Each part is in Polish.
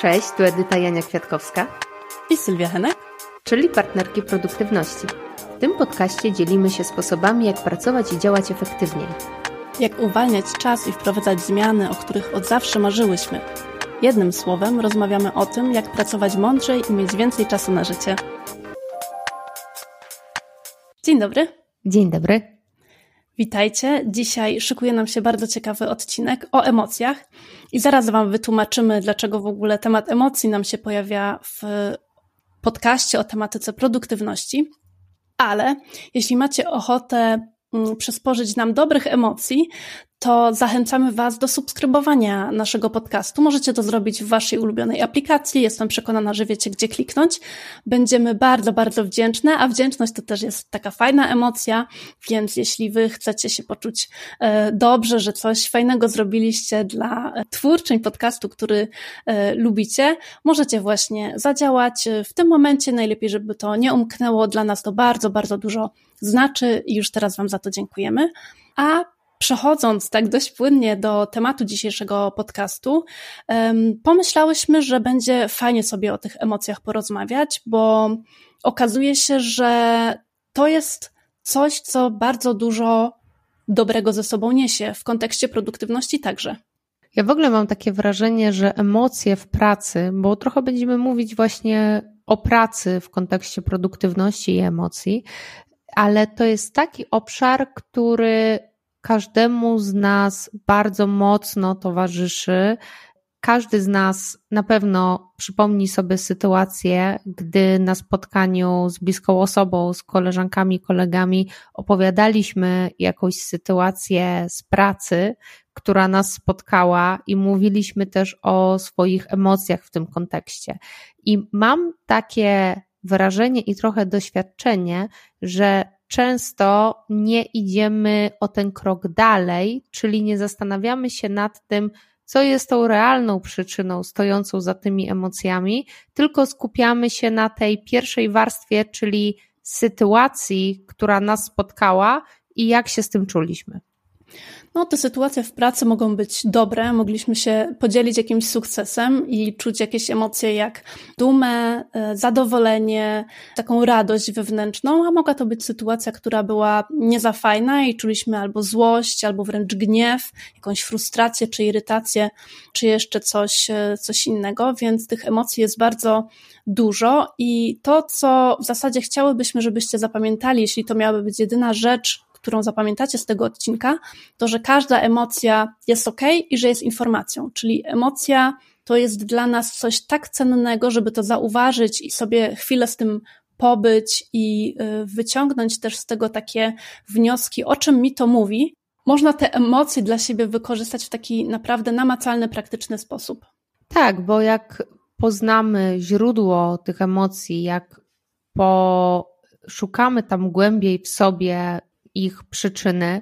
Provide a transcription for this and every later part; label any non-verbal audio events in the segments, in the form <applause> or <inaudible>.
Cześć, tu Edyta Jania Kwiatkowska i Sylwia Henek, czyli partnerki produktywności. W tym podcaście dzielimy się sposobami, jak pracować i działać efektywniej. Jak uwalniać czas i wprowadzać zmiany, o których od zawsze marzyłyśmy. Jednym słowem rozmawiamy o tym, jak pracować mądrzej i mieć więcej czasu na życie. Dzień dobry. Dzień dobry. Witajcie. Dzisiaj szykuje nam się bardzo ciekawy odcinek o emocjach i zaraz Wam wytłumaczymy, dlaczego w ogóle temat emocji nam się pojawia w podcaście o tematyce produktywności. Ale jeśli macie ochotę mm, przysporzyć nam dobrych emocji, to zachęcamy Was do subskrybowania naszego podcastu. Możecie to zrobić w Waszej ulubionej aplikacji. Jestem przekonana, że wiecie, gdzie kliknąć. Będziemy bardzo, bardzo wdzięczne, a wdzięczność to też jest taka fajna emocja, więc jeśli Wy chcecie się poczuć e, dobrze, że coś fajnego zrobiliście dla e, twórczeń podcastu, który e, lubicie, możecie właśnie zadziałać. W tym momencie najlepiej, żeby to nie umknęło. Dla nas to bardzo, bardzo dużo znaczy i już teraz Wam za to dziękujemy. A Przechodząc tak dość płynnie do tematu dzisiejszego podcastu, pomyślałyśmy, że będzie fajnie sobie o tych emocjach porozmawiać, bo okazuje się, że to jest coś, co bardzo dużo dobrego ze sobą niesie w kontekście produktywności także. Ja w ogóle mam takie wrażenie, że emocje w pracy, bo trochę będziemy mówić właśnie o pracy w kontekście produktywności i emocji, ale to jest taki obszar, który każdemu z nas bardzo mocno towarzyszy. Każdy z nas na pewno przypomni sobie sytuację, gdy na spotkaniu z bliską osobą, z koleżankami, kolegami opowiadaliśmy jakąś sytuację z pracy, która nas spotkała i mówiliśmy też o swoich emocjach w tym kontekście. I mam takie wrażenie i trochę doświadczenie, że często nie idziemy o ten krok dalej, czyli nie zastanawiamy się nad tym, co jest tą realną przyczyną stojącą za tymi emocjami, tylko skupiamy się na tej pierwszej warstwie, czyli sytuacji, która nas spotkała i jak się z tym czuliśmy. No, te sytuacje w pracy mogą być dobre, mogliśmy się podzielić jakimś sukcesem i czuć jakieś emocje jak dumę, e, zadowolenie, taką radość wewnętrzną, a mogła to być sytuacja, która była nie za fajna i czuliśmy albo złość, albo wręcz gniew, jakąś frustrację, czy irytację, czy jeszcze coś, e, coś innego, więc tych emocji jest bardzo dużo i to, co w zasadzie chciałybyśmy, żebyście zapamiętali, jeśli to miałaby być jedyna rzecz, którą zapamiętacie z tego odcinka, to że każda emocja jest ok i że jest informacją, czyli emocja to jest dla nas coś tak cennego, żeby to zauważyć i sobie chwilę z tym pobyć i y, wyciągnąć też z tego takie wnioski, o czym mi to mówi. Można te emocje dla siebie wykorzystać w taki naprawdę namacalny, praktyczny sposób. Tak, bo jak poznamy źródło tych emocji, jak poszukamy tam głębiej w sobie ich przyczyny,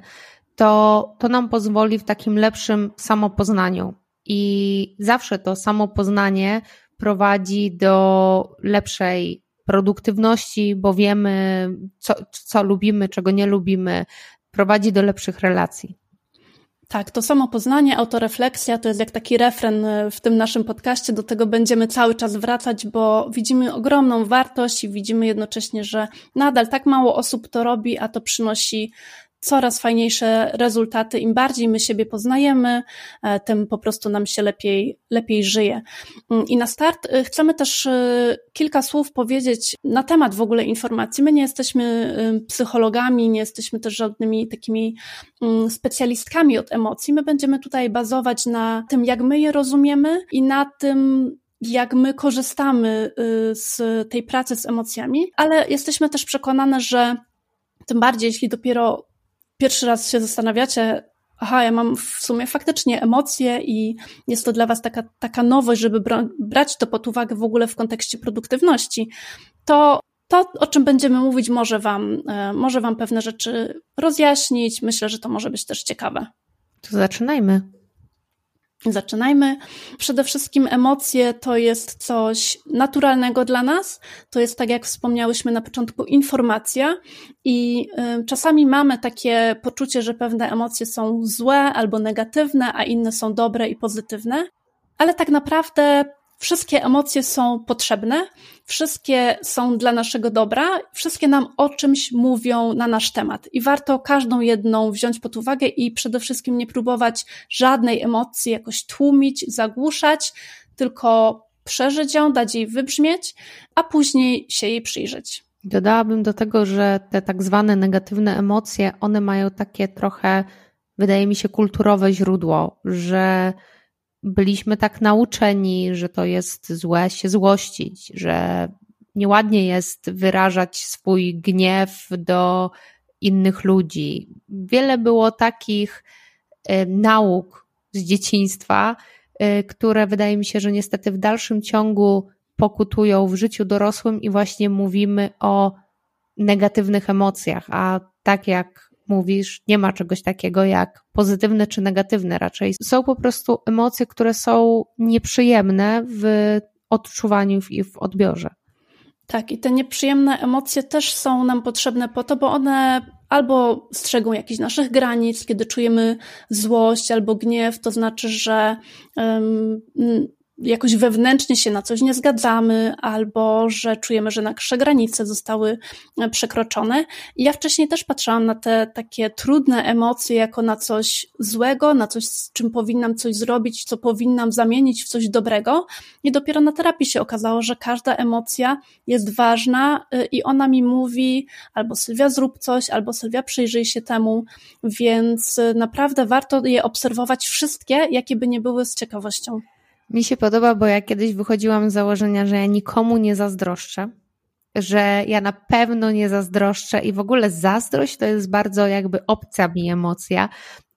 to, to nam pozwoli w takim lepszym samopoznaniu. I zawsze to samopoznanie prowadzi do lepszej produktywności, bo wiemy, co, co lubimy, czego nie lubimy, prowadzi do lepszych relacji. Tak, to samo poznanie, autorefleksja to jest jak taki refren e, w tym naszym podcaście. Do tego będziemy cały czas wracać, bo widzimy ogromną wartość i widzimy jednocześnie, że nadal tak mało osób to robi, a to przynosi coraz fajniejsze rezultaty. Im bardziej my siebie poznajemy, e, tym po prostu nam się lepiej, lepiej żyje. Mm, I na start e, chcemy też e, kilka słów powiedzieć na temat w ogóle informacji. My nie jesteśmy psychologami, nie jesteśmy też żadnymi takimi mm, specjalistkami od emocji. My będziemy tutaj bazować na tym, jak my je rozumiemy i na tym, jak my korzystamy z tej pracy z emocjami, ale jesteśmy też przekonane, że tym bardziej, jeśli dopiero pierwszy raz się zastanawiacie, aha, ja mam w sumie faktycznie emocje i jest to dla Was taka, taka nowość, żeby brać to pod uwagę w ogóle w kontekście produktywności, to to, o czym będziemy mówić, może Wam, e, może wam pewne rzeczy rozjaśnić. Myślę, że to może być też ciekawe. To zaczynajmy. Zaczynajmy. Przede wszystkim emocje to jest coś naturalnego dla nas. To jest, tak jak wspomniałyśmy na początku, informacja i y, czasami mamy takie poczucie, że pewne emocje są złe albo negatywne, a inne są dobre i pozytywne, ale tak naprawdę wszystkie emocje są potrzebne, wszystkie są dla naszego dobra, wszystkie nam o czymś mówią na nasz temat i warto każdą jedną wziąć pod uwagę i przede wszystkim nie próbować żadnej emocji jakoś tłumić, zagłuszać, tylko przeżyć ją, dać jej wybrzmieć, a później się jej przyjrzeć. Dodałabym do tego, że te tak zwane negatywne emocje, one mają takie trochę, wydaje mi się, kulturowe źródło, że byliśmy tak nauczeni, że to jest złe się złościć, że nieładnie jest wyrażać swój gniew do innych ludzi. Wiele było takich y, nauk z dzieciństwa, y, które wydaje mi się, że niestety w dalszym ciągu pokutują w życiu dorosłym i właśnie mówimy o negatywnych emocjach, a tak jak mówisz, nie ma czegoś takiego jak pozytywne czy negatywne, raczej są po prostu emocje, które są nieprzyjemne w odczuwaniu i w odbiorze. Tak, i te nieprzyjemne emocje też są nam potrzebne po to, bo one albo strzegą jakichś naszych granic, kiedy czujemy złość albo gniew, to znaczy, że um, jakoś wewnętrznie się na coś nie zgadzamy, albo że czujemy, że nasze granice zostały e, przekroczone. I ja wcześniej też patrzyłam na te takie trudne emocje jako na coś złego, na coś, z czym powinnam coś zrobić, co powinnam zamienić w coś dobrego. I dopiero na terapii się okazało, że każda emocja jest ważna e, i ona mi mówi albo Sylwia zrób coś, albo Sylwia przyjrzyj się temu, więc e, naprawdę warto je obserwować wszystkie, jakie by nie były z ciekawością. Mi się podoba, bo ja kiedyś wychodziłam z założenia, że ja nikomu nie zazdroszczę, że ja na pewno nie zazdroszczę i w ogóle zazdrość to jest bardzo jakby obca mi emocja.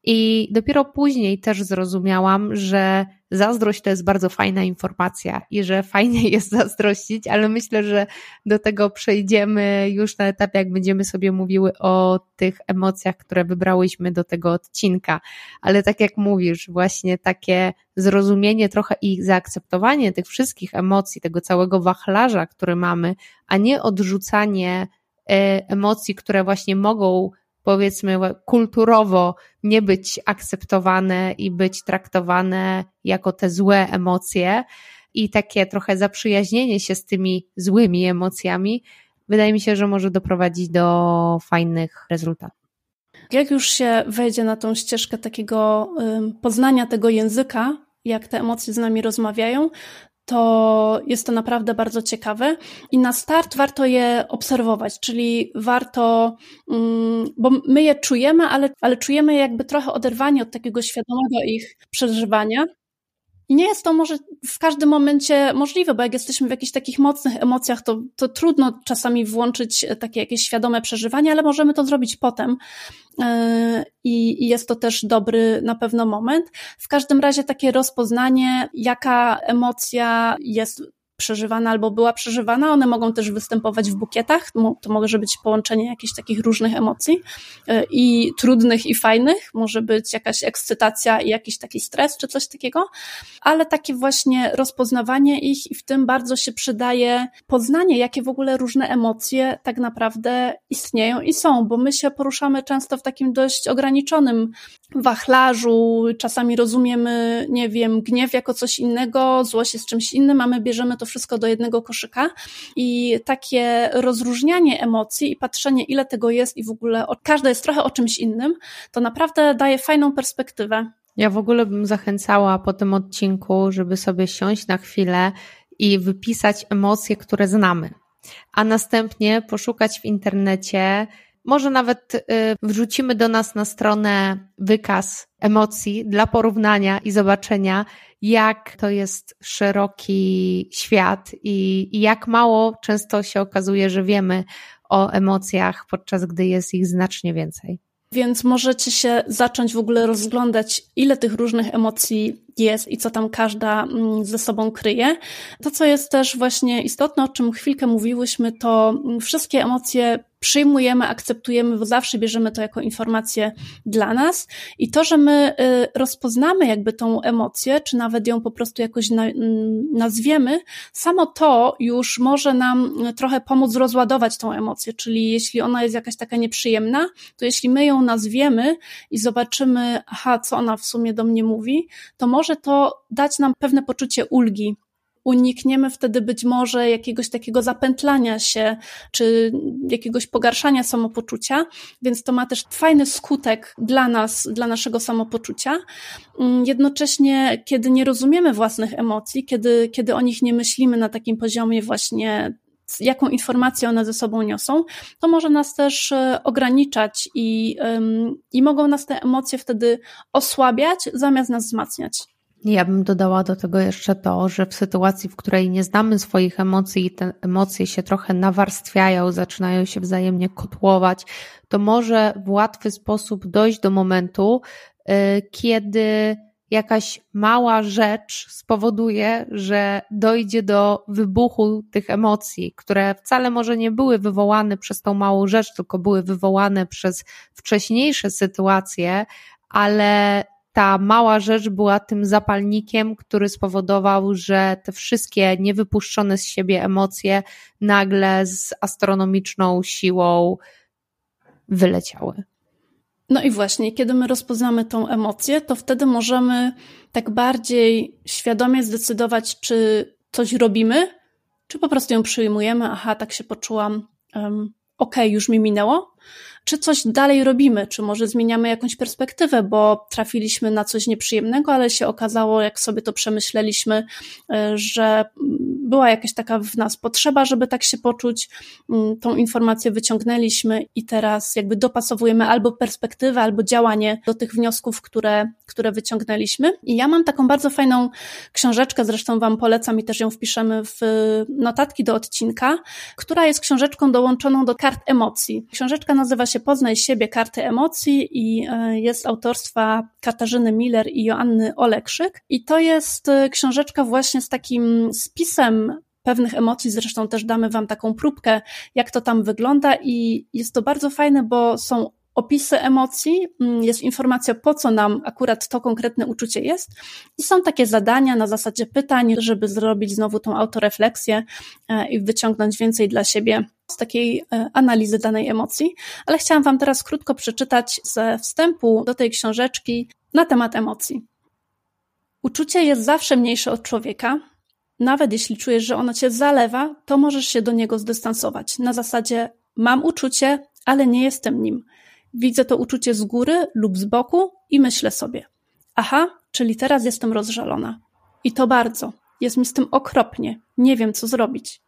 I dopiero później też zrozumiałam, że zazdrość to jest bardzo fajna informacja i że fajnie <laughs> jest zazdrościć, ale myślę, że do tego przejdziemy już na etapie, jak będziemy sobie mówiły o tych emocjach, które wybrałyśmy do tego odcinka. Ale tak jak mówisz, właśnie takie zrozumienie trochę i zaakceptowanie tych wszystkich emocji, tego całego wachlarza, który mamy, a nie odrzucanie e, emocji, które właśnie mogą powiedzmy kulturowo nie być akceptowane i być traktowane jako te złe emocje i takie trochę zaprzyjaźnienie się z tymi złymi emocjami, wydaje mi się, że może doprowadzić do fajnych rezultatów. Jak już się wejdzie na tą ścieżkę takiego poznania tego języka, jak te emocje z nami rozmawiają, to jest to naprawdę bardzo ciekawe i na start warto je obserwować, czyli warto, mm, bo my je czujemy, ale, ale czujemy jakby trochę oderwanie od takiego świadomego ich przeżywania. I nie jest to może w każdym momencie możliwe, bo jak jesteśmy w jakichś takich mocnych emocjach, to, to trudno czasami włączyć takie jakieś świadome przeżywanie, ale możemy to zrobić potem. E, I, I jest to też dobry na pewno moment. W każdym razie takie rozpoznanie, jaka emocja jest przeżywana albo była przeżywana. One mogą też występować w bukietach. To może być połączenie jakichś takich różnych emocji e, i trudnych i fajnych. Może być jakaś ekscytacja i jakiś taki stres czy coś takiego, ale takie właśnie rozpoznawanie ich i w tym bardzo się przydaje poznanie, jakie w ogóle różne emocje tak naprawdę istnieją i są, bo my się poruszamy często w takim dość ograniczonym wachlarzu. Czasami rozumiemy, nie wiem, gniew jako coś innego, złość jest czymś innym, a my bierzemy to wszystko do jednego koszyka i takie rozróżnianie emocji i patrzenie, ile tego jest i w ogóle każda jest trochę o czymś innym, to naprawdę daje fajną perspektywę. Ja w ogóle bym zachęcała po tym odcinku, żeby sobie siąść na chwilę i wypisać emocje, które znamy, a następnie poszukać w internecie może nawet y, wrzucimy do nas na stronę wykaz emocji dla porównania i zobaczenia, jak to jest szeroki świat i, jak mało często się okazuje, że wiemy o emocjach, podczas gdy jest ich znacznie więcej. Więc możecie się zacząć w ogóle rozglądać, ile tych różnych emocji jest i co tam każda mm, ze sobą kryje. To, co jest też właśnie istotne, o czym chwilkę mówiłyśmy, to mm, wszystkie emocje przyjmujemy, akceptujemy, bo zawsze bierzemy to jako informację dla nas. I to, że my y, rozpoznamy jakby tą emocję, czy nawet ją po prostu jakoś mm, nazwiemy, samo to już może nam trochę pomóc rozładować tą emocję. Czyli jeśli ona jest jakaś taka nieprzyjemna, to jeśli my ją nazwiemy i zobaczymy, aha, co ona w sumie do mnie mówi, to może to dać nam pewne poczucie ulgi. Unikniemy wtedy być może jakiegoś takiego zapętlania się, czy jakiegoś pogarszania samopoczucia, więc to ma też fajny skutek dla nas, dla naszego samopoczucia. Mm, jednocześnie, kiedy nie rozumiemy własnych emocji, kiedy, kiedy o nich nie myślimy na takim poziomie właśnie jaką informację one ze sobą niosą, to może nas też e, ograniczać i, i mogą nas te emocje wtedy osłabiać, zamiast nas wzmacniać. Ja bym dodała do tego jeszcze to, że w sytuacji, w której nie znamy swoich emocji i te emocje się trochę nawarstwiają, zaczynają się wzajemnie kotłować, to może w łatwy sposób dojść do momentu, e, kiedy jakaś mała rzecz spowoduje, że dojdzie do wybuchu tych emocji, które wcale może nie były wywołane przez tą małą rzecz, tylko były wywołane przez wcześniejsze sytuacje, ale ta mała rzecz była tym zapalnikiem, który spowodował, że te wszystkie niewypuszczone z siebie emocje nagle z astronomiczną siłą wyleciały. No i właśnie, kiedy my rozpoznamy tą emocję, to wtedy możemy tak bardziej świadomie zdecydować, czy coś robimy, czy po prostu ją przyjmujemy, aha, tak się poczułam, um, okej, okay, już mi minęło, czy coś dalej robimy, czy może zmieniamy jakąś perspektywę, bo trafiliśmy na coś nieprzyjemnego, ale się okazało, jak sobie to przemyśleliśmy, e, że była jakaś taka w nas potrzeba, żeby tak się poczuć. Mm, tą informację wyciągnęliśmy i teraz jakby dopasowujemy albo perspektywę, albo działanie do tych wniosków, które, które wyciągnęliśmy. I ja mam taką bardzo fajną książeczkę, zresztą Wam polecam i też ją wpiszemy w notatki do odcinka, która jest książeczką dołączoną do kart emocji. Książeczka nazywa się Poznaj siebie, karty emocji i e, jest autorstwa Katarzyny Miller i Joanny Olekrzyk. I to jest e, książeczka właśnie z takim spisem pewnych emocji, zresztą też damy Wam taką próbkę, jak to tam wygląda i jest to bardzo fajne, bo są opisy emocji, mm, jest informacja, po co nam akurat to konkretne uczucie jest, i są takie zadania na zasadzie pytań, żeby zrobić znowu tą autorefleksję e, i wyciągnąć więcej dla siebie z takiej e, analizy danej emocji. Ale chciałam Wam teraz krótko przeczytać ze wstępu do tej książeczki na temat emocji. Uczucie jest zawsze mniejsze od człowieka. Nawet jeśli czujesz, że ono cię zalewa, to możesz się do niego zdystansować. Na zasadzie mam uczucie, ale nie jestem nim. Widzę to uczucie z góry lub z boku i myślę sobie: Aha, czyli teraz jestem rozżalona. I to bardzo. Jest mi z tym okropnie. Nie wiem, co zrobić.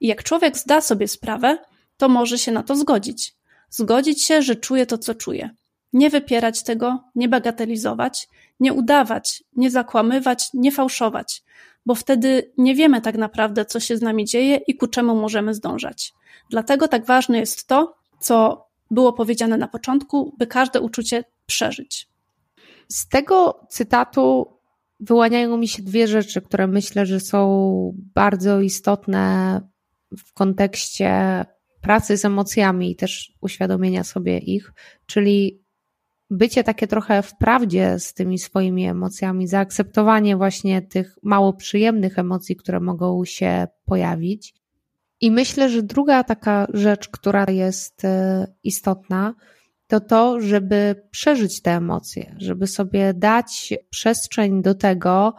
I jak człowiek zda sobie sprawę, to może się na to zgodzić. Zgodzić się, że czuje to, co czuje. Nie wypierać tego, nie bagatelizować, nie udawać, nie zakłamywać, nie fałszować, bo wtedy nie wiemy tak naprawdę, co się z nami dzieje i ku czemu możemy zdążać. Dlatego tak ważne jest to, co było powiedziane na początku, by każde uczucie przeżyć. Z tego cytatu wyłaniają mi się dwie rzeczy, które myślę, że są bardzo istotne w kontekście pracy z emocjami i też uświadomienia sobie ich, czyli bycie takie trochę w prawdzie z tymi swoimi emocjami, zaakceptowanie właśnie tych mało przyjemnych emocji, które mogą się pojawić. I myślę, że druga taka rzecz, która jest e, istotna, to to, żeby przeżyć te emocje, żeby sobie dać przestrzeń do tego,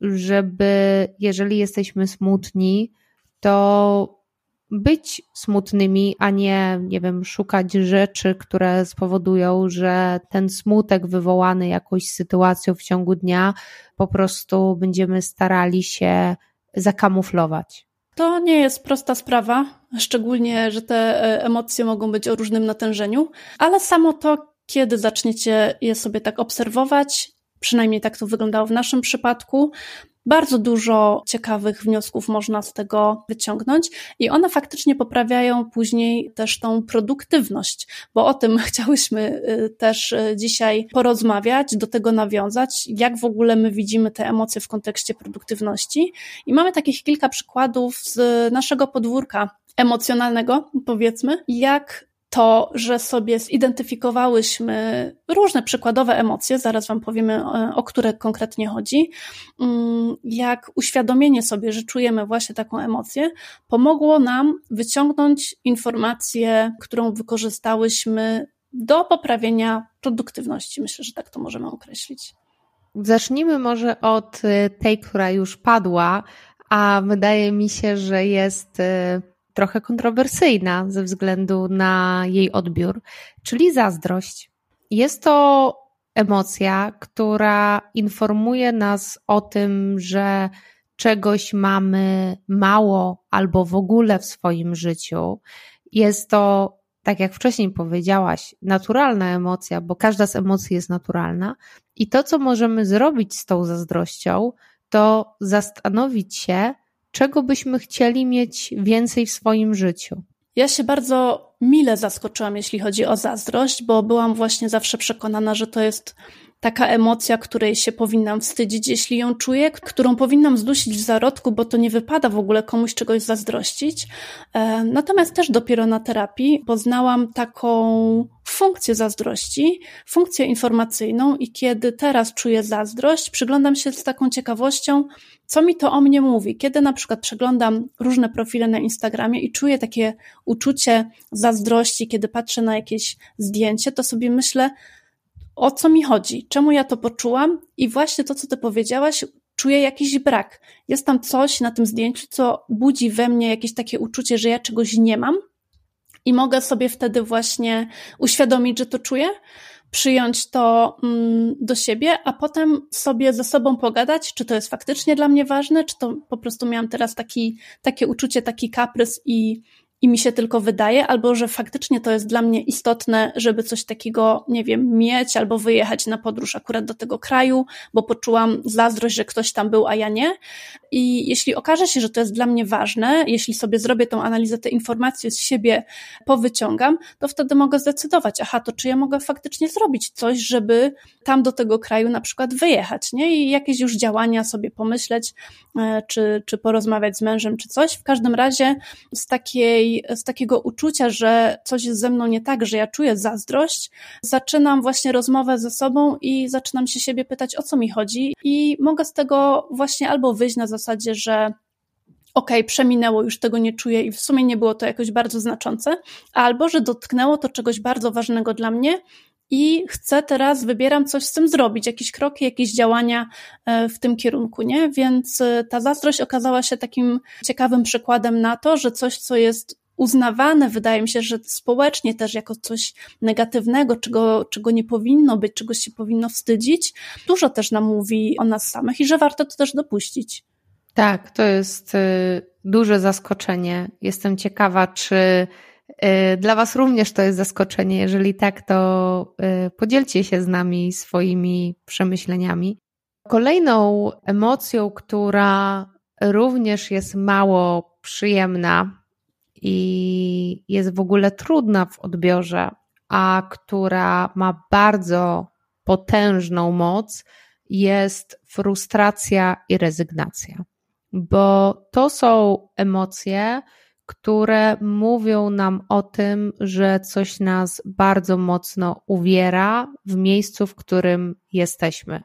żeby jeżeli jesteśmy smutni, to być smutnymi, a nie, nie wiem, szukać rzeczy, które spowodują, że ten smutek wywołany jakąś sytuacją w ciągu dnia po prostu będziemy starali się zakamuflować. To nie jest prosta sprawa, szczególnie, że te e, emocje mogą być o różnym natężeniu, ale samo to, kiedy zaczniecie je sobie tak obserwować, przynajmniej tak to wyglądało w naszym przypadku, bardzo dużo ciekawych wniosków można z tego wyciągnąć i one faktycznie poprawiają później też tą produktywność, bo o tym <laughs> chciałyśmy y, też y, dzisiaj porozmawiać, do tego nawiązać, jak w ogóle my widzimy te emocje w kontekście produktywności. I mamy takich kilka przykładów z naszego podwórka emocjonalnego, powiedzmy, jak to, że sobie zidentyfikowałyśmy różne przykładowe emocje, zaraz Wam powiemy, e, o które konkretnie chodzi, mm, jak uświadomienie sobie, że czujemy właśnie taką emocję, pomogło nam wyciągnąć informację, którą wykorzystałyśmy do poprawienia produktywności. Myślę, że tak to możemy określić. Zacznijmy może od e, tej, która już padła, a wydaje mi się, że jest y, trochę kontrowersyjna ze względu na jej odbiór, czyli zazdrość. Jest to emocja, która informuje nas o tym, że czegoś mamy mało albo w ogóle w swoim życiu. Jest to, tak jak wcześniej powiedziałaś, naturalna emocja, bo każda z emocji jest naturalna. I to, co możemy zrobić z tą zazdrością, to zastanowić się, czego byśmy chcieli mieć więcej w swoim życiu. Ja się bardzo mile zaskoczyłam, jeśli chodzi o zazdrość, bo byłam właśnie zawsze przekonana, że to jest taka emocja, której się powinnam wstydzić, jeśli ją czuję, którą powinnam zdusić w zarodku, bo to nie wypada w ogóle komuś czegoś zazdrościć. E, natomiast też dopiero na terapii poznałam taką funkcję zazdrości, funkcję informacyjną i kiedy teraz czuję zazdrość, przyglądam się z taką ciekawością, co mi to o mnie mówi. Kiedy na przykład przeglądam różne profile na Instagramie i czuję takie uczucie zazdrości, kiedy patrzę na jakieś zdjęcie, to sobie myślę, o co mi chodzi, czemu ja to poczułam i właśnie to, co ty powiedziałaś, czuję jakiś brak. Jest tam coś na tym zdjęciu, co budzi we mnie jakieś takie uczucie, że ja czegoś nie mam i mogę sobie wtedy właśnie uświadomić, że to czuję, przyjąć to mm, do siebie, a potem sobie ze sobą pogadać, czy to jest faktycznie dla mnie ważne, czy to po prostu miałam teraz taki, takie uczucie, taki kaprys i i mi się tylko wydaje, albo że faktycznie to jest dla mnie istotne, żeby coś takiego, nie wiem, mieć albo wyjechać na podróż akurat do tego kraju, bo poczułam zazdrość, że ktoś tam był, a ja nie. I jeśli okaże się, że to jest dla mnie ważne, jeśli sobie zrobię tą analizę, te informacje z siebie powyciągam, to wtedy mogę zdecydować, aha, to czy ja mogę faktycznie zrobić coś, żeby tam do tego kraju na przykład wyjechać, nie? I jakieś już działania sobie pomyśleć, e, czy, czy porozmawiać z mężem, czy coś. W każdym razie z takiej z takiego uczucia, że coś jest ze mną nie tak, że ja czuję zazdrość, zaczynam właśnie rozmowę ze sobą i zaczynam się siebie pytać, o co mi chodzi i mogę z tego właśnie albo wyjść na zasadzie, że okej, okay, przeminęło, już tego nie czuję i w sumie nie było to jakoś bardzo znaczące, albo że dotknęło to czegoś bardzo ważnego dla mnie i chcę teraz, wybieram coś z tym zrobić, jakieś kroki, jakieś działania e, w tym kierunku, nie? Więc e, ta zazdrość okazała się takim ciekawym przykładem na to, że coś, co jest uznawane, wydaje mi się, że społecznie też jako coś negatywnego, czego, czego nie powinno być, czegoś się powinno wstydzić, dużo też nam mówi o nas samych i że warto to też dopuścić. Tak, to jest y, duże zaskoczenie. Jestem ciekawa, czy y, dla Was również to jest zaskoczenie. Jeżeli tak, to y, podzielcie się z nami swoimi przemyśleniami. Kolejną emocją, która również jest mało przyjemna, i jest w ogóle trudna w odbiorze, a która ma bardzo potężną moc, jest frustracja i rezygnacja. Bo to są emocje, które mówią nam o tym, że coś nas bardzo mocno uwiera w miejscu, w którym jesteśmy,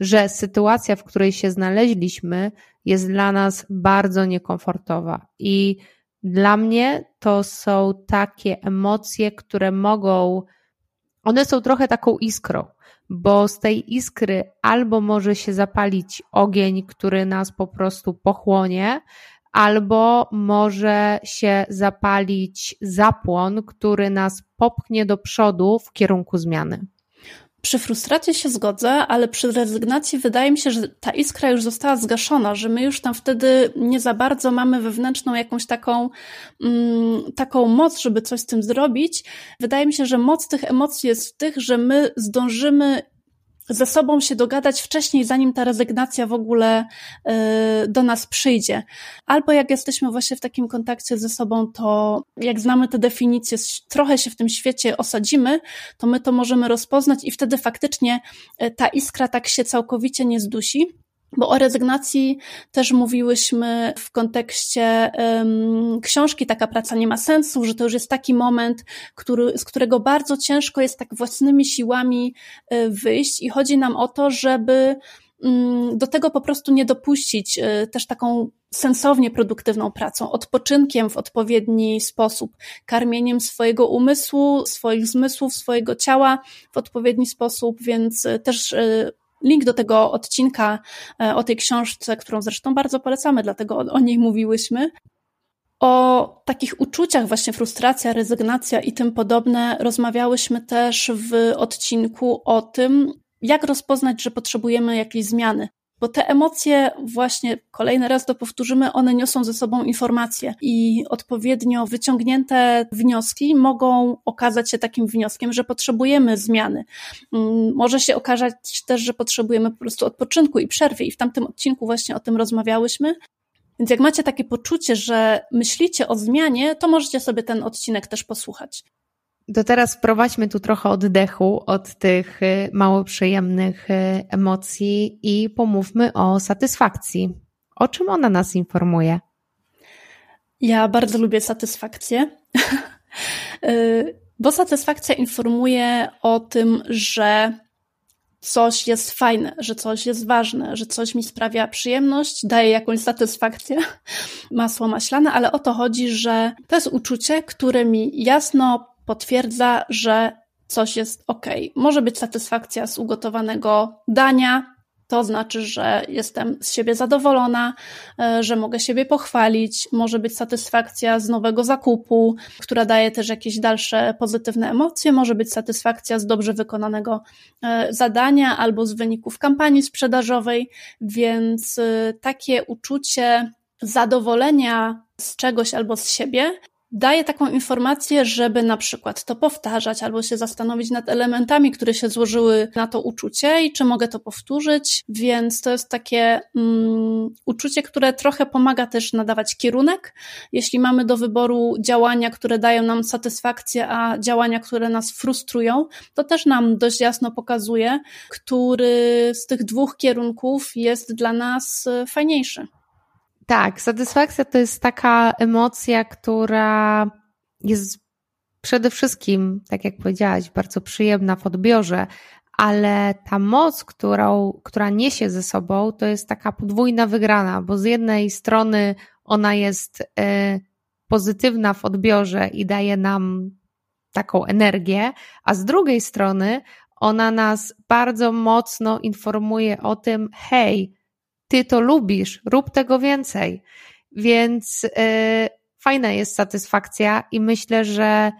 że sytuacja, w której się znaleźliśmy, jest dla nas bardzo niekomfortowa. I dla mnie to są takie emocje, które mogą, one są trochę taką iskrą, bo z tej iskry albo może się zapalić ogień, który nas po prostu pochłonie, albo może się zapalić zapłon, który nas popchnie do przodu w kierunku zmiany. Przy frustracji się zgodzę, ale przy rezygnacji wydaje mi się, że ta iskra już została zgaszona, że my już tam wtedy nie za bardzo mamy wewnętrzną jakąś taką, mm, taką moc, żeby coś z tym zrobić. Wydaje mi się, że moc tych emocji jest w tych, że my zdążymy ze sobą się dogadać wcześniej, zanim ta rezygnacja w ogóle y, do nas przyjdzie. Albo jak jesteśmy właśnie w takim kontakcie ze sobą, to jak znamy te definicje, trochę się w tym świecie osadzimy, to my to możemy rozpoznać i wtedy faktycznie y, ta iskra tak się całkowicie nie zdusi. Bo o rezygnacji też mówiłyśmy w kontekście um, książki Taka praca nie ma sensu, że to już jest taki moment, który, z którego bardzo ciężko jest tak własnymi siłami y, wyjść. I chodzi nam o to, żeby um, do tego po prostu nie dopuścić y, też taką sensownie produktywną pracą, odpoczynkiem w odpowiedni sposób, karmieniem swojego umysłu, swoich zmysłów, swojego ciała w odpowiedni sposób, więc y, też Link do tego odcinka e, o tej książce, którą zresztą bardzo polecamy, dlatego o niej mówiłyśmy. O takich uczuciach, właśnie frustracja, rezygnacja i tym podobne, rozmawiałyśmy też w odcinku o tym, jak rozpoznać, że potrzebujemy jakiejś zmiany bo te emocje, właśnie kolejny raz to powtórzymy, one niosą ze sobą informacje i odpowiednio wyciągnięte wnioski mogą okazać się takim wnioskiem, że potrzebujemy zmiany. Mm, może się okazać też, że potrzebujemy po prostu odpoczynku i przerwy, i w tamtym odcinku właśnie o tym rozmawiałyśmy. Więc jak macie takie poczucie, że myślicie o zmianie, to możecie sobie ten odcinek też posłuchać. To teraz wprowadźmy tu trochę oddechu od tych y, mało przyjemnych y, emocji i pomówmy o satysfakcji. O czym ona nas informuje? Ja bardzo lubię satysfakcję, <laughs> y, bo satysfakcja informuje o tym, że coś jest fajne, że coś jest ważne, że coś mi sprawia przyjemność, daje jakąś satysfakcję, <laughs> masło maślane, ale o to chodzi, że to jest uczucie, które mi jasno potwierdza, że coś jest ok. Może być satysfakcja z ugotowanego dania, to znaczy, że jestem z siebie zadowolona, e, że mogę siebie pochwalić. Może być satysfakcja z nowego zakupu, która daje też jakieś dalsze pozytywne emocje. Może być satysfakcja z dobrze wykonanego e, zadania albo z wyników kampanii sprzedażowej, więc e, takie uczucie zadowolenia z czegoś albo z siebie daje taką informację, żeby na przykład to powtarzać albo się zastanowić nad elementami, które się złożyły na to uczucie i czy mogę to powtórzyć. Więc to jest takie um, uczucie, które trochę pomaga też nadawać kierunek. Jeśli mamy do wyboru działania, które dają nam satysfakcję, a działania, które nas frustrują, to też nam dość jasno pokazuje, który z tych dwóch kierunków jest dla nas fajniejszy. Tak, satysfakcja to jest taka emocja, która jest przede wszystkim, tak jak powiedziałaś, bardzo przyjemna w odbiorze, ale ta moc, którą, która niesie ze sobą, to jest taka podwójna wygrana, bo z jednej strony ona jest y, pozytywna w odbiorze i daje nam taką energię, a z drugiej strony ona nas bardzo mocno informuje o tym, hej, ty to lubisz, rób tego więcej. Więc yy, fajna jest satysfakcja i myślę, że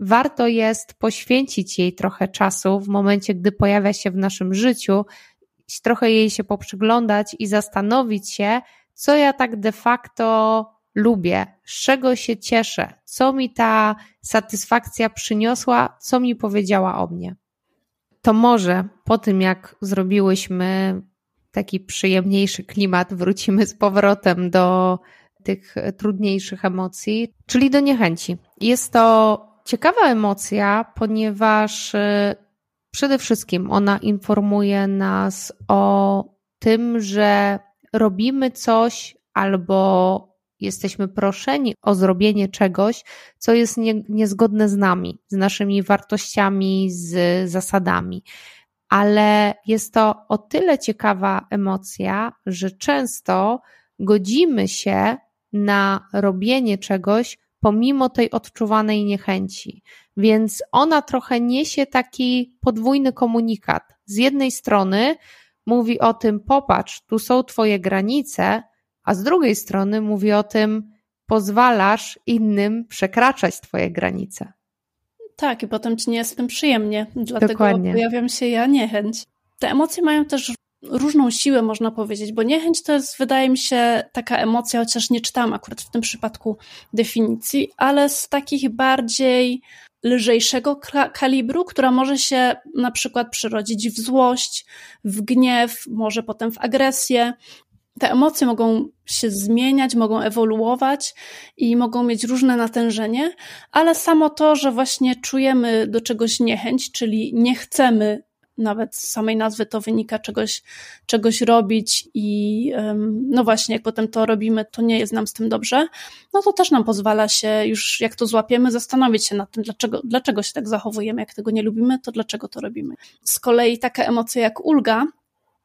warto jest poświęcić jej trochę czasu w momencie, gdy pojawia się w naszym życiu, trochę jej się poprzyglądać i zastanowić się, co ja tak de facto lubię, z czego się cieszę, co mi ta satysfakcja przyniosła, co mi powiedziała o mnie. To może po tym, jak zrobiłyśmy taki przyjemniejszy klimat, wrócimy z powrotem do tych trudniejszych emocji, czyli do niechęci. Jest to ciekawa emocja, ponieważ y, przede wszystkim ona informuje nas o tym, że robimy coś albo jesteśmy proszeni o zrobienie czegoś, co jest nie, niezgodne z nami, z naszymi wartościami, z zasadami ale jest to o tyle ciekawa emocja, że często godzimy się na robienie czegoś pomimo tej odczuwanej niechęci. Więc ona trochę niesie taki podwójny komunikat. Z jednej strony mówi o tym, popatrz, tu są twoje granice, a z drugiej strony mówi o tym, pozwalasz innym przekraczać twoje granice. Tak, i potem ci nie jest z tym przyjemnie, dlatego Dokładnie. pojawiam się ja niechęć. Te emocje mają też różną siłę, można powiedzieć, bo niechęć to jest, wydaje mi się, taka emocja, chociaż nie czytałam akurat w tym przypadku definicji, ale z takich bardziej lżejszego kalibru, która może się na przykład przerodzić w złość, w gniew, może potem w agresję te emocje mogą się zmieniać, mogą ewoluować i mogą mieć różne natężenie, ale samo to, że właśnie czujemy do czegoś niechęć, czyli nie chcemy, nawet z samej nazwy to wynika czegoś, czegoś robić i no właśnie, jak potem to robimy, to nie jest nam z tym dobrze, no to też nam pozwala się już, jak to złapiemy, zastanowić się nad tym, dlaczego, dlaczego się tak zachowujemy, jak tego nie lubimy, to dlaczego to robimy. Z kolei taka emocja jak ulga,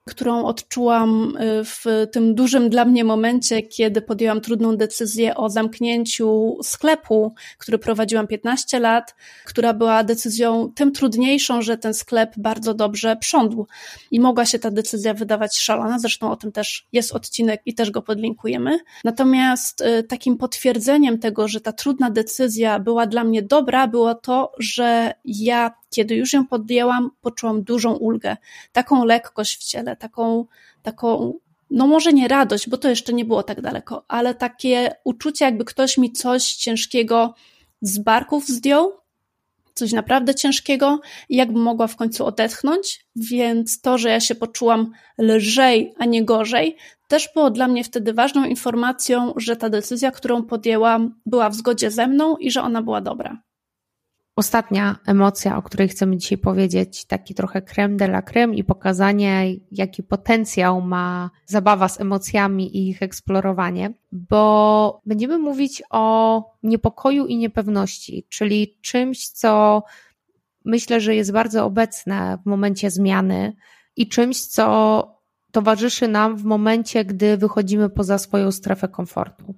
którą odczułam y, w tym dużym dla mnie momencie, kiedy podjęłam trudną decyzję o zamknięciu sklepu, który prowadziłam 15 lat, która była decyzją tym trudniejszą, że ten sklep bardzo dobrze prządł i mogła się ta decyzja wydawać szalona. Zresztą o tym też jest odcinek i też go podlinkujemy. Natomiast y, takim potwierdzeniem tego, że ta trudna decyzja była dla mnie dobra, było to, że ja kiedy już ją podjęłam, poczułam dużą ulgę, taką lekkość w ciele, taką, taką, no może nie radość, bo to jeszcze nie było tak daleko, ale takie uczucie, jakby ktoś mi coś ciężkiego z barków zdjął, coś naprawdę ciężkiego i jakby mogła w końcu odetchnąć, więc to, że ja się poczułam lżej, a nie gorzej, też było dla mnie wtedy ważną informacją, że ta decyzja, którą podjęłam, była w zgodzie ze mną i że ona była dobra. Ostatnia emocja, o której chcemy dzisiaj powiedzieć, taki trochę creme de la creme i pokazanie, jaki potencjał ma zabawa z emocjami i ich eksplorowanie, bo będziemy mówić o niepokoju i niepewności, czyli czymś, co myślę, że jest bardzo obecne w momencie zmiany i czymś, co towarzyszy nam w momencie, gdy wychodzimy poza swoją strefę komfortu.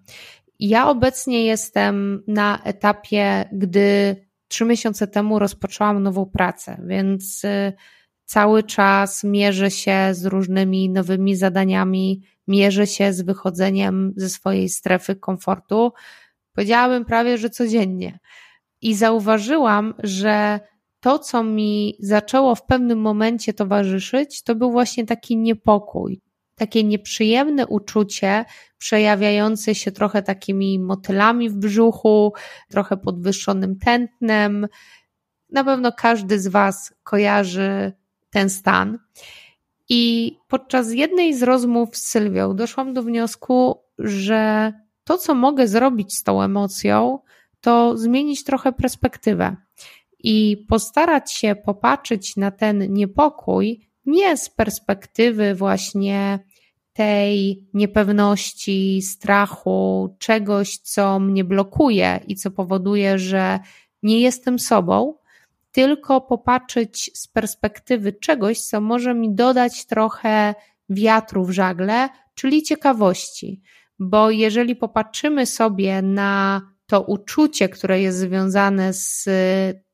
Ja obecnie jestem na etapie, gdy trzy miesiące temu rozpoczęłam nową pracę, więc y, cały czas mierzę się z różnymi nowymi zadaniami, mierzę się z wychodzeniem ze swojej strefy komfortu. Powiedziałabym prawie, że codziennie. I zauważyłam, że to, co mi zaczęło w pewnym momencie towarzyszyć, to był właśnie taki niepokój, takie nieprzyjemne uczucie, przejawiające się trochę takimi motylami w brzuchu, trochę podwyższonym tętnem. Na pewno każdy z Was kojarzy ten stan. I podczas jednej z rozmów z Sylwią doszłam do wniosku, że to, co mogę zrobić z tą emocją, to zmienić trochę perspektywę i postarać się popatrzeć na ten niepokój nie z perspektywy właśnie tej niepewności, strachu, czegoś, co mnie blokuje i co powoduje, że nie jestem sobą, tylko popatrzeć z perspektywy czegoś, co może mi dodać trochę wiatru w żagle, czyli ciekawości. Bo jeżeli popatrzymy sobie na to uczucie, które jest związane z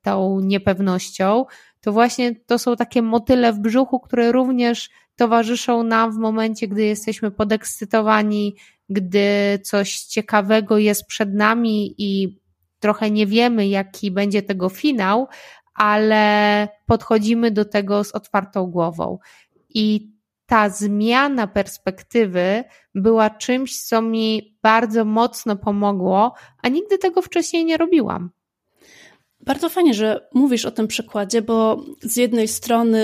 tą niepewnością, to właśnie to są takie motyle w brzuchu, które również towarzyszą nam w momencie, gdy jesteśmy podekscytowani, gdy coś ciekawego jest przed nami i trochę nie wiemy, jaki będzie tego finał, ale podchodzimy do tego z otwartą głową. I ta zmiana perspektywy była czymś, co mi bardzo mocno pomogło, a nigdy tego wcześniej nie robiłam. Bardzo fajnie, że mówisz o tym przykładzie, bo z jednej strony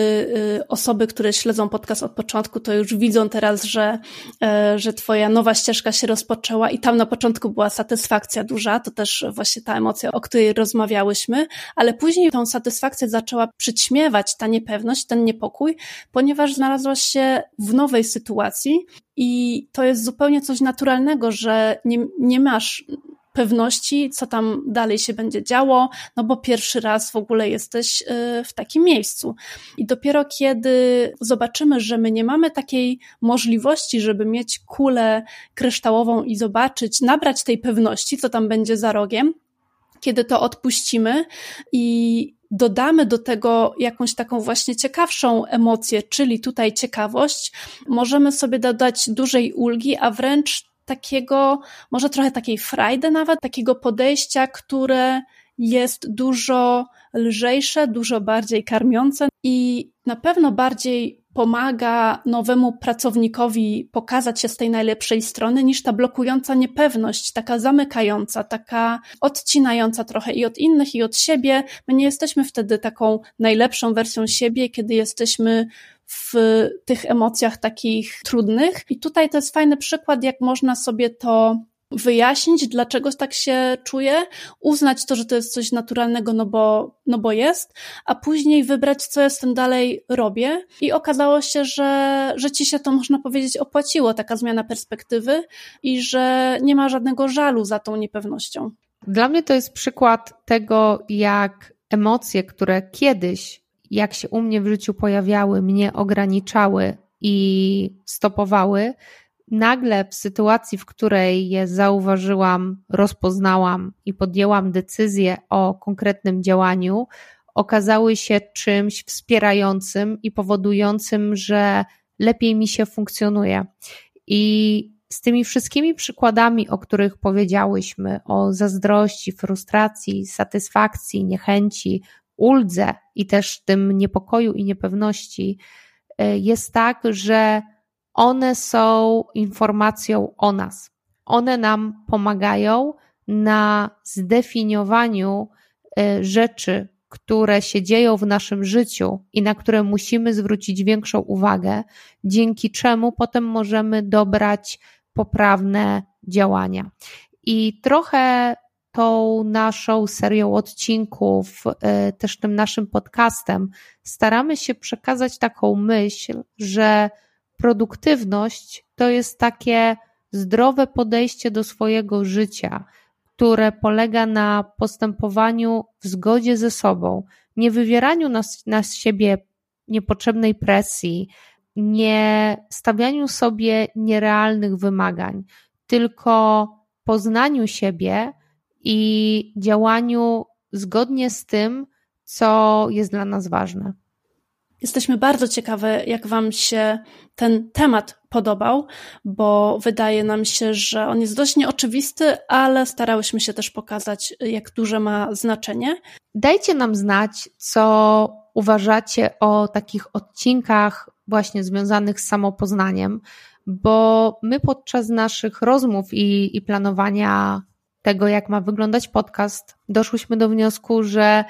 y, osoby, które śledzą podcast od początku, to już widzą teraz, że, e, że twoja nowa ścieżka się rozpoczęła i tam na początku była satysfakcja duża, to też właśnie ta emocja, o której rozmawiałyśmy, ale później tą satysfakcję zaczęła przyćmiewać ta niepewność, ten niepokój, ponieważ znalazłaś się w nowej sytuacji i to jest zupełnie coś naturalnego, że nie, nie masz pewności, co tam dalej się będzie działo, no bo pierwszy raz w ogóle jesteś y, w takim miejscu. I dopiero kiedy zobaczymy, że my nie mamy takiej możliwości, żeby mieć kulę kryształową i zobaczyć, nabrać tej pewności, co tam będzie za rogiem, kiedy to odpuścimy i dodamy do tego jakąś taką właśnie ciekawszą emocję, czyli tutaj ciekawość, możemy sobie dodać dużej ulgi, a wręcz takiego, może trochę takiej frajdy nawet, takiego podejścia, które jest dużo lżejsze, dużo bardziej karmiące i na pewno bardziej pomaga nowemu pracownikowi pokazać się z tej najlepszej strony niż ta blokująca niepewność, taka zamykająca, taka odcinająca trochę i od innych, i od siebie. My nie jesteśmy wtedy taką najlepszą wersją siebie, kiedy jesteśmy w tych emocjach takich trudnych. I tutaj to jest fajny przykład, jak można sobie to wyjaśnić, dlaczego tak się czuję, uznać to, że to jest coś naturalnego, no bo, no bo jest, a później wybrać, co ja z tym dalej robię. I okazało się, że, że ci się to, można powiedzieć, opłaciło, taka zmiana perspektywy i że nie ma żadnego żalu za tą niepewnością. Dla mnie to jest przykład tego, jak emocje, które kiedyś jak się u mnie w życiu pojawiały, mnie ograniczały i stopowały, nagle w sytuacji, w której je zauważyłam, rozpoznałam i podjęłam decyzję o konkretnym działaniu, okazały się czymś wspierającym i powodującym, że lepiej mi się funkcjonuje. I z tymi wszystkimi przykładami, o których powiedziałyśmy, o zazdrości, frustracji, satysfakcji, niechęci, uldze i też tym niepokoju i niepewności, e, jest tak, że one są informacją o nas. One nam pomagają na zdefiniowaniu e, rzeczy, które się dzieją w naszym życiu i na które musimy zwrócić większą uwagę, dzięki czemu potem możemy dobrać poprawne działania. I trochę tą naszą serią odcinków, y, też tym naszym podcastem, staramy się przekazać taką myśl, że produktywność to jest takie zdrowe podejście do swojego życia, które polega na postępowaniu w zgodzie ze sobą, nie wywieraniu na, na siebie niepotrzebnej presji, nie stawianiu sobie nierealnych wymagań, tylko poznaniu siebie i działaniu zgodnie z tym, co jest dla nas ważne. Jesteśmy bardzo ciekawe, jak Wam się ten temat podobał, bo wydaje nam się, że on jest dość nieoczywisty, ale starałyśmy się też pokazać, jak duże ma znaczenie. Dajcie nam znać, co uważacie o takich odcinkach właśnie związanych z samopoznaniem, bo my podczas naszych rozmów i, i planowania tego, jak ma wyglądać podcast, doszłyśmy do wniosku, że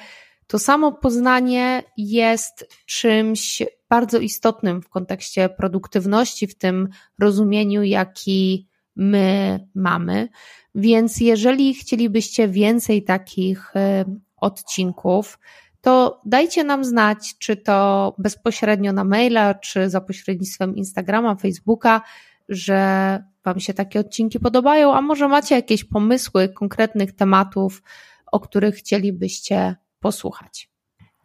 to samo poznanie jest czymś bardzo istotnym w kontekście produktywności, w tym rozumieniu, jaki my mamy. Więc jeżeli chcielibyście więcej takich y, odcinków, to dajcie nam znać, czy to bezpośrednio na maila, czy za pośrednictwem Instagrama, Facebooka, że Wam się takie odcinki podobają, a może macie jakieś pomysły konkretnych tematów, o których chcielibyście posłuchać.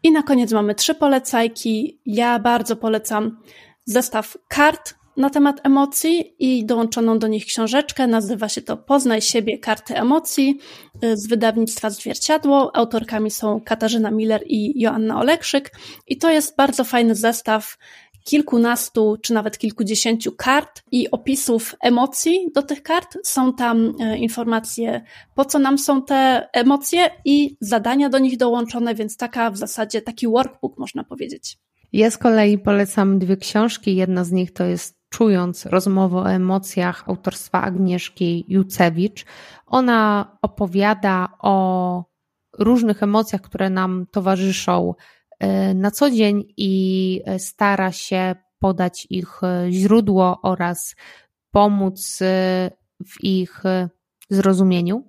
I na koniec mamy trzy polecajki. Ja bardzo polecam zestaw kart na temat emocji i dołączoną do nich książeczkę. Nazywa się to Poznaj siebie karty emocji y, z wydawnictwa Zwierciadło. Autorkami są Katarzyna Miller i Joanna Olekszyk. I to jest bardzo fajny zestaw kilkunastu czy nawet kilkudziesięciu kart i opisów emocji do tych kart. Są tam e, informacje, po co nam są te emocje i zadania do nich dołączone, więc taka w zasadzie taki workbook można powiedzieć. Ja z kolei polecam dwie książki. Jedna z nich to jest Czując rozmowę o emocjach autorstwa Agnieszki Jucewicz. Ona opowiada o różnych emocjach, które nam towarzyszą na co dzień i e, stara się podać ich e, źródło oraz pomóc w ich zrozumieniu.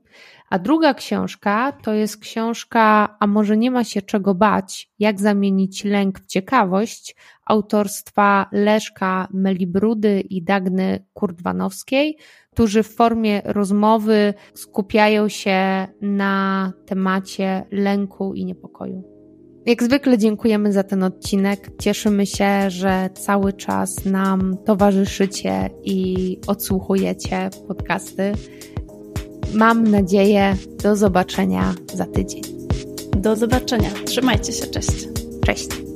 A druga książka to jest książka A może nie ma się czego bać, jak zamienić lęk w ciekawość autorstwa Leszka Melibrudy i Dagny Kurdwanowskiej, którzy w formie rozmowy skupiają się na temacie lęku i niepokoju. Jak zwykle dziękujemy za ten odcinek. Cieszymy się, że cały czas nam towarzyszycie i odsłuchujecie podcasty. Mam nadzieję, do zobaczenia za tydzień. Do zobaczenia. Trzymajcie się. Cześć. Cześć.